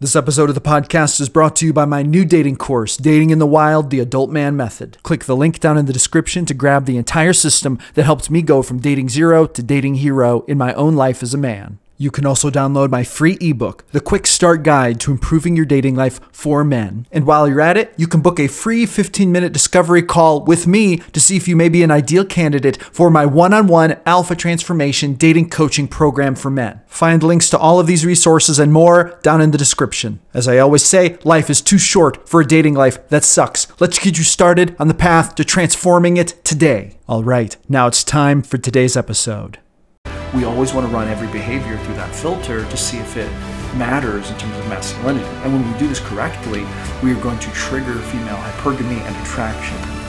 This episode of the podcast is brought to you by my new dating course, Dating in the Wild The Adult Man Method. Click the link down in the description to grab the entire system that helped me go from dating zero to dating hero in my own life as a man. You can also download my free ebook, The Quick Start Guide to Improving Your Dating Life for Men. And while you're at it, you can book a free 15 minute discovery call with me to see if you may be an ideal candidate for my one on one Alpha Transformation Dating Coaching Program for Men. Find links to all of these resources and more down in the description. As I always say, life is too short for a dating life that sucks. Let's get you started on the path to transforming it today. All right, now it's time for today's episode we always want to run every behavior through that filter to see if it matters in terms of masculinity. And when we do this correctly, we are going to trigger female hypergamy and attraction.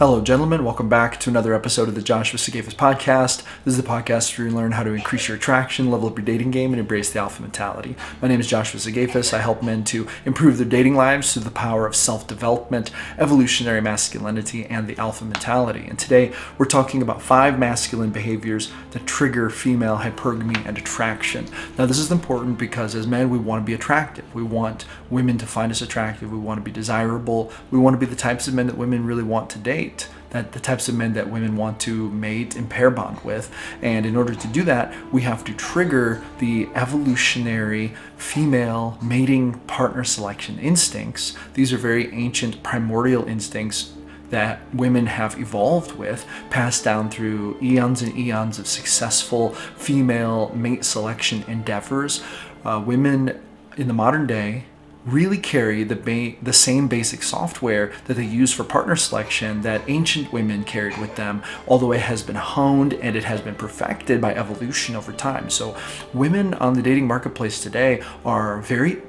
Hello, gentlemen. Welcome back to another episode of the Joshua Sigafus podcast. This is the podcast where you learn how to increase your attraction, level up your dating game, and embrace the alpha mentality. My name is Joshua Sigafus. I help men to improve their dating lives through the power of self development, evolutionary masculinity, and the alpha mentality. And today we're talking about five masculine behaviors that trigger female hypergamy and attraction. Now, this is important because as men, we want to be attractive. We want women to find us attractive. We want to be desirable. We want to be the types of men that women really want to date mate that the types of men that women want to mate and pair bond with. And in order to do that, we have to trigger the evolutionary female mating partner selection instincts. These are very ancient primordial instincts that women have evolved with, passed down through eons and eons of successful female mate selection endeavors. Uh, women in the modern day really carry the, ba- the same basic software that they use for partner selection that ancient women carried with them, although it has been honed and it has been perfected by evolution over time. So, women on the dating marketplace today are very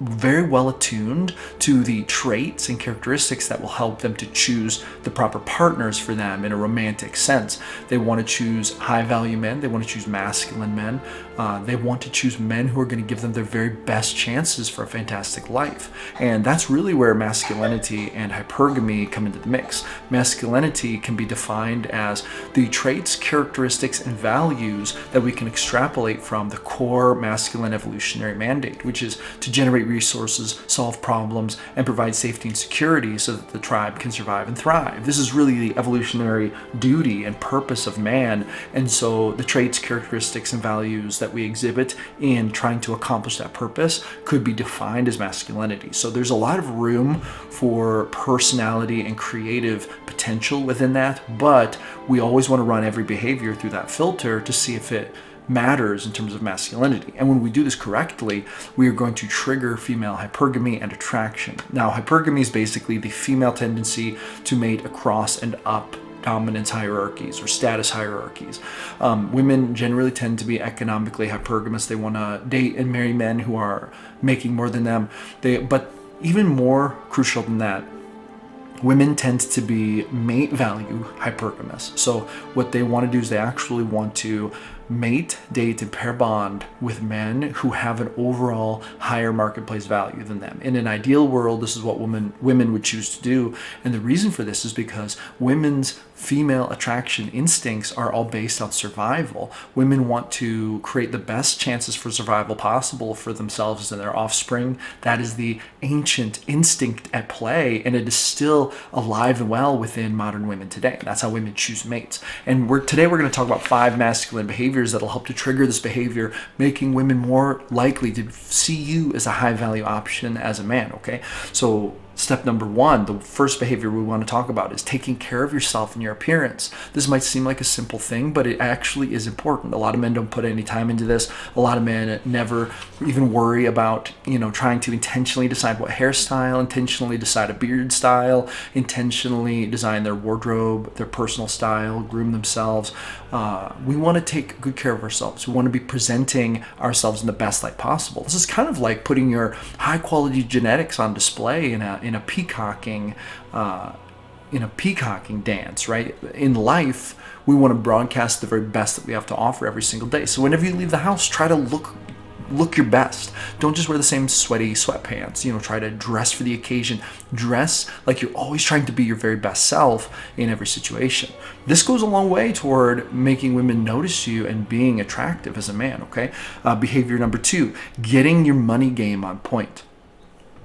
very well attuned to the traits and characteristics that will help them to choose the proper partners for them in a romantic sense. They want to choose high value men, they want to choose masculine men, uh, they want to choose men who are going to give them their very best chances for a fantastic life. And that's really where masculinity and hypergamy come into the mix. Masculinity can be defined as the traits, characteristics, and values that we can extrapolate from the core masculine evolutionary mandate, which is to generate resources, solve problems, and provide safety and security so that the tribe can survive and thrive. This is really the evolutionary duty and purpose of man. And so the traits, characteristics, and values that we exhibit in trying to accomplish that purpose could be defined as masculinity. So there's a lot of room for personality and creative potential within that, but we always want to run every behavior through that filter to see if it matters in terms of masculinity. And when we do this correctly, we are going to trigger female hypergamy and attraction. Now, hypergamy is basically the female tendency to mate across and up dominance hierarchies or status hierarchies. Um, women generally tend to be economically hypergamous. They want to date and marry men who are making more than them. They, but even more crucial than that, women tend to be mate value hypergamous. So what they want to do is they actually want to mate, date, and pair bond with men who have an overall higher marketplace value than them. In an ideal world, this is what women women would choose to do, and the reason for this is because women's female attraction instincts are all based on survival. Women want to create the best chances for survival possible for themselves and their offspring. That is the ancient instinct at play, and it is still alive and well within modern women today. That's how women choose mates. And we're today we're going to talk about five masculine behaviors that'll help to trigger this behavior, making women more likely to see you as a high value option as a man. Okay, so Step number one, the first behavior we want to talk about is taking care of yourself and your appearance. This might seem like a simple thing, but it actually is important. A lot of men don't put any time into this. A lot of men never even worry about, you know, trying to intentionally decide what hairstyle, intentionally decide a beard style, intentionally design their wardrobe, their personal style, groom themselves. Uh, we want to take good care of ourselves. We want to be presenting ourselves in the best light possible. This is kind of like putting your high quality genetics on display in a in a peacocking uh, in a peacocking dance, right? In life, we want to broadcast the very best that we have to offer every single day. So whenever you leave the house, try to look look your best. Don't just wear the same sweaty sweatpants. You know, try to dress for the occasion. Dress like you're always trying to be your very best self in every situation. This goes a long way toward making women notice you and being attractive as a man, okay? Uh, behavior number two, getting your money game on point.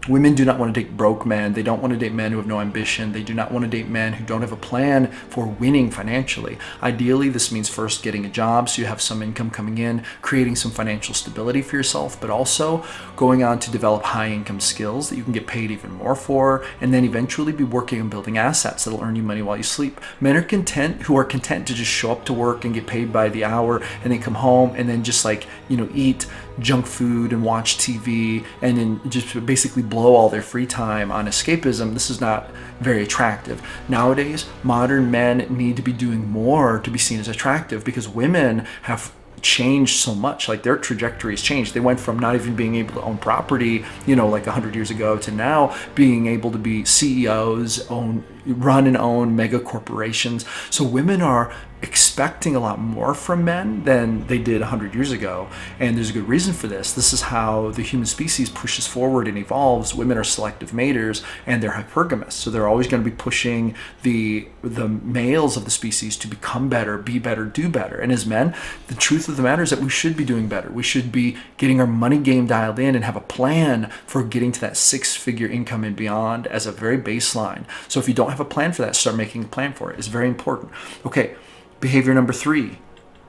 Women do not want to date broke men. They don't want to date men who have no ambition. They do not want to date men who don't have a plan for winning financially. Ideally, this means first getting a job so you have some income coming in, creating some financial stability for yourself, but also going on to develop high income skills that you can get paid even more for, and then eventually be working on building assets that'll earn you money while you sleep. Men are content who are content to just show up to work and get paid by the hour and then come home and then just like, you know, eat junk food and watch TV and then just basically blow all their free time on escapism, this is not very attractive. Nowadays, modern men need to be doing more to be seen as attractive because women have changed so much like their trajectory has changed they went from not even being able to own property you know like 100 years ago to now being able to be ceos own run and own mega corporations so women are expecting a lot more from men than they did 100 years ago. And there's a good reason for this. This is how the human species pushes forward and evolves. Women are selective maters and they're hypergamous. So they're always going to be pushing the, the males of the species to become better, be better, do better. And as men, the truth of the matter is that we should be doing better. We should be getting our money game dialed in and have a plan for getting to that six figure income and beyond as a very baseline. So if you don't have a plan for that, start making a plan for it. It's very important. Okay Behavior number three,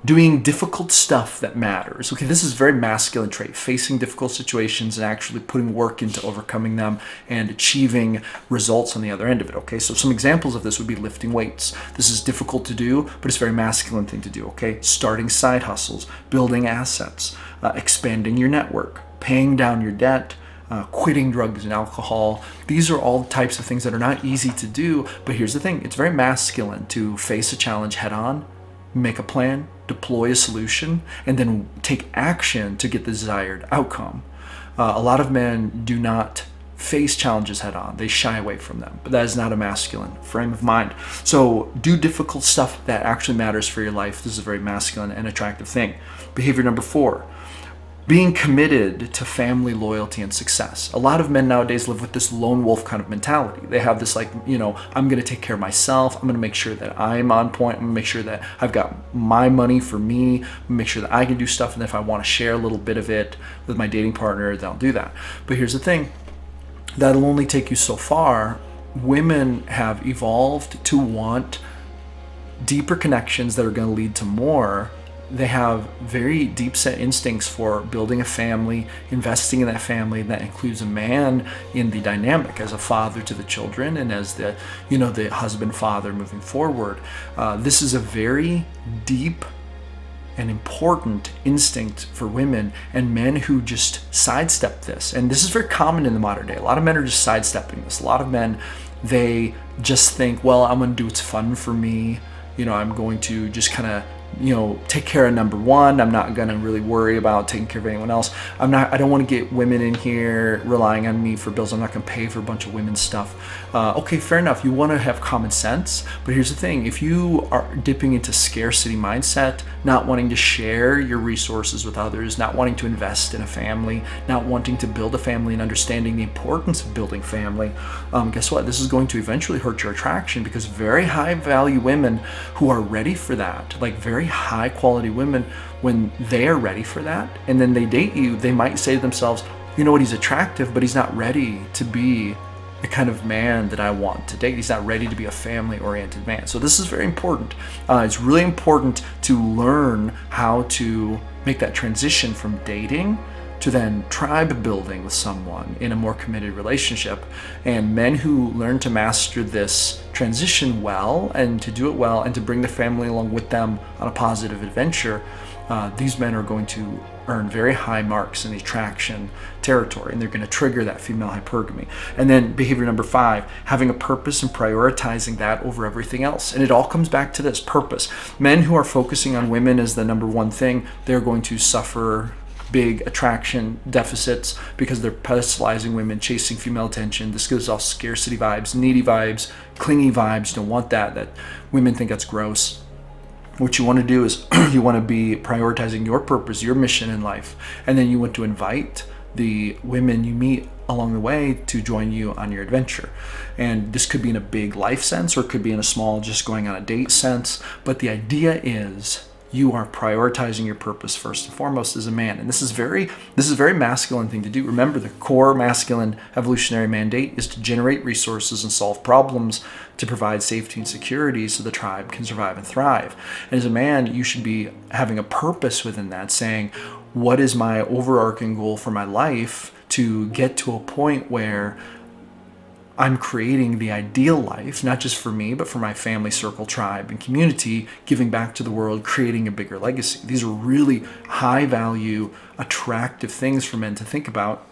doing difficult stuff that matters. Okay, this is very masculine trait, facing difficult situations and actually putting work into overcoming them and achieving results on the other end of it. Okay, so some examples of this would be lifting weights. This is difficult to do, but it's a very masculine thing to do. Okay, starting side hustles, building assets, uh, expanding your network, paying down your debt, uh, quitting drugs and alcohol. These are all types of things that are not easy to do, but here's the thing it's very masculine to face a challenge head on, make a plan, deploy a solution, and then take action to get the desired outcome. Uh, a lot of men do not face challenges head on. They shy away from them. But that is not a masculine frame of mind. So do difficult stuff that actually matters for your life. This is a very masculine and attractive thing. Behavior number four being committed to family loyalty and success. A lot of men nowadays live with this lone wolf kind of mentality. They have this like, you know, I'm going to take care of myself. I'm going to make sure that I'm on point. I'm going to make sure that I've got my money for me. make sure that I can do stuff. And if I want to share a little bit of it with my dating partner, then I'll do that. But here's the thing that'll only take you so far. Women have evolved to want deeper connections that are going to lead to more they have very deep set instincts for building a family, investing in that family. That includes a man in the dynamic as a father to the children and as the, you know, the husband father moving forward. Uh, this is a very deep and important instinct for women and men who just sidestep this. And this is very common in the modern day. A lot of men are just sidestepping this. A lot of men, they just think, well, I'm going to do what's fun for me. You know, I'm going to just kind of you know take care of number one. I'm not to really worry about taking care of anyone else. I'm not i don't want to get women in here relying on me for bills. I'm not to pay for a bunch of women's stuff. Uh, okay fair enough. You want to have common sense but here's the thing. If you are dipping into scarcity mindset not wanting to share your resources with others not wanting to invest in a family not wanting to build a family and understanding the importance of building family um, guess what? This is going to eventually hurt your attraction because very high value women who are ready for that like very high quality women when they are ready for that and then they date you they might say to themselves you know what he's attractive but he's not ready to be the kind of man that I want to date. He's not ready to be a family oriented man. So, this is very important. Uh, it's really important to learn how to make that transition from dating to then tribe building with someone in a more committed relationship. And men who learn to master this transition well and to do it well and to bring the family along with them on a positive adventure, uh, these men are going to earn very high marks in the attraction territory and they're going to trigger that female hypergamy. And then behavior number five, having a purpose and prioritizing that over everything else. And it all comes back to this purpose. Men who are focusing on women as the number one thing, they're going to suffer big attraction deficits because they're pedestalizing women, chasing female attention. This gives off scarcity vibes, needy vibes, clingy vibes. Don't want that. That women think that's gross. what you want to do is you want to be prioritizing your purpose, your mission in life, and then you want to invite the women you meet along the way to join you on your adventure. And this could be in a big life sense or it could be in a small, just going on a date sense. But the idea is you are prioritizing your purpose first and foremost as a man. And this is very this is a very masculine thing to do. Remember the core masculine evolutionary mandate is to generate resources and solve problems to provide safety and security so the tribe can survive and thrive. And as a man you should be having a purpose within that saying what is my overarching goal for my life to get to a point where I'm creating the ideal life, not just for me, but for my family, circle, tribe, and community, giving back to the world, creating a bigger legacy. These are really high value, attractive things for men to think about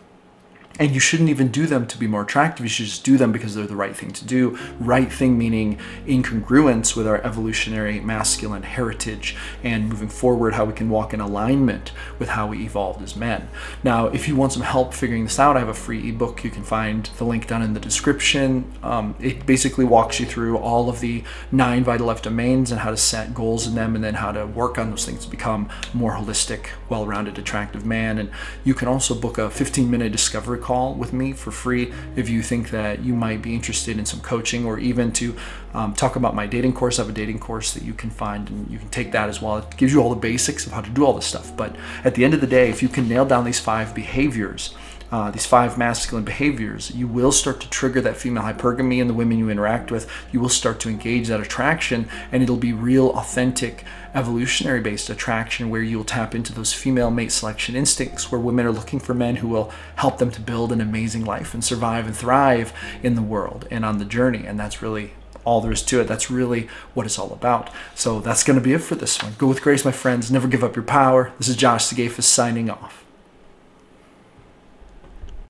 and you shouldn't even do them to be more attractive. You should just do them because they're the right thing to do. Right thing meaning incongruence with our evolutionary masculine heritage and moving forward, how we can walk in alignment with how we evolved as men. Now, if you want some help figuring this out, I have a free ebook. You can find the link down in the description. Um, it basically walks you through all of the nine vital life domains and how to set goals in them and then how to work on those things to become more holistic, well rounded, attractive man. And you can also book a 15 minute discovery call with me for free if you think that you might be interested in some coaching or even to um, talk about my dating course. I have a dating course that you can find and you can take that as well. It gives you all the basics of how to do all this stuff. But at the end of the day, if you can nail down these five behaviors, uh, these five masculine behaviors, you will start to trigger that female hypergamy in the women you interact with. You will start to engage that attraction, and it'll be real, authentic, evolutionary based attraction where you'll tap into those female mate selection instincts where women are looking for men who will help them to build an amazing life and survive and thrive in the world and on the journey. And that's really all there is to it. That's really what it's all about. So that's going to be it for this one. Go with grace, my friends. Never give up your power. This is Josh Sigafus signing off.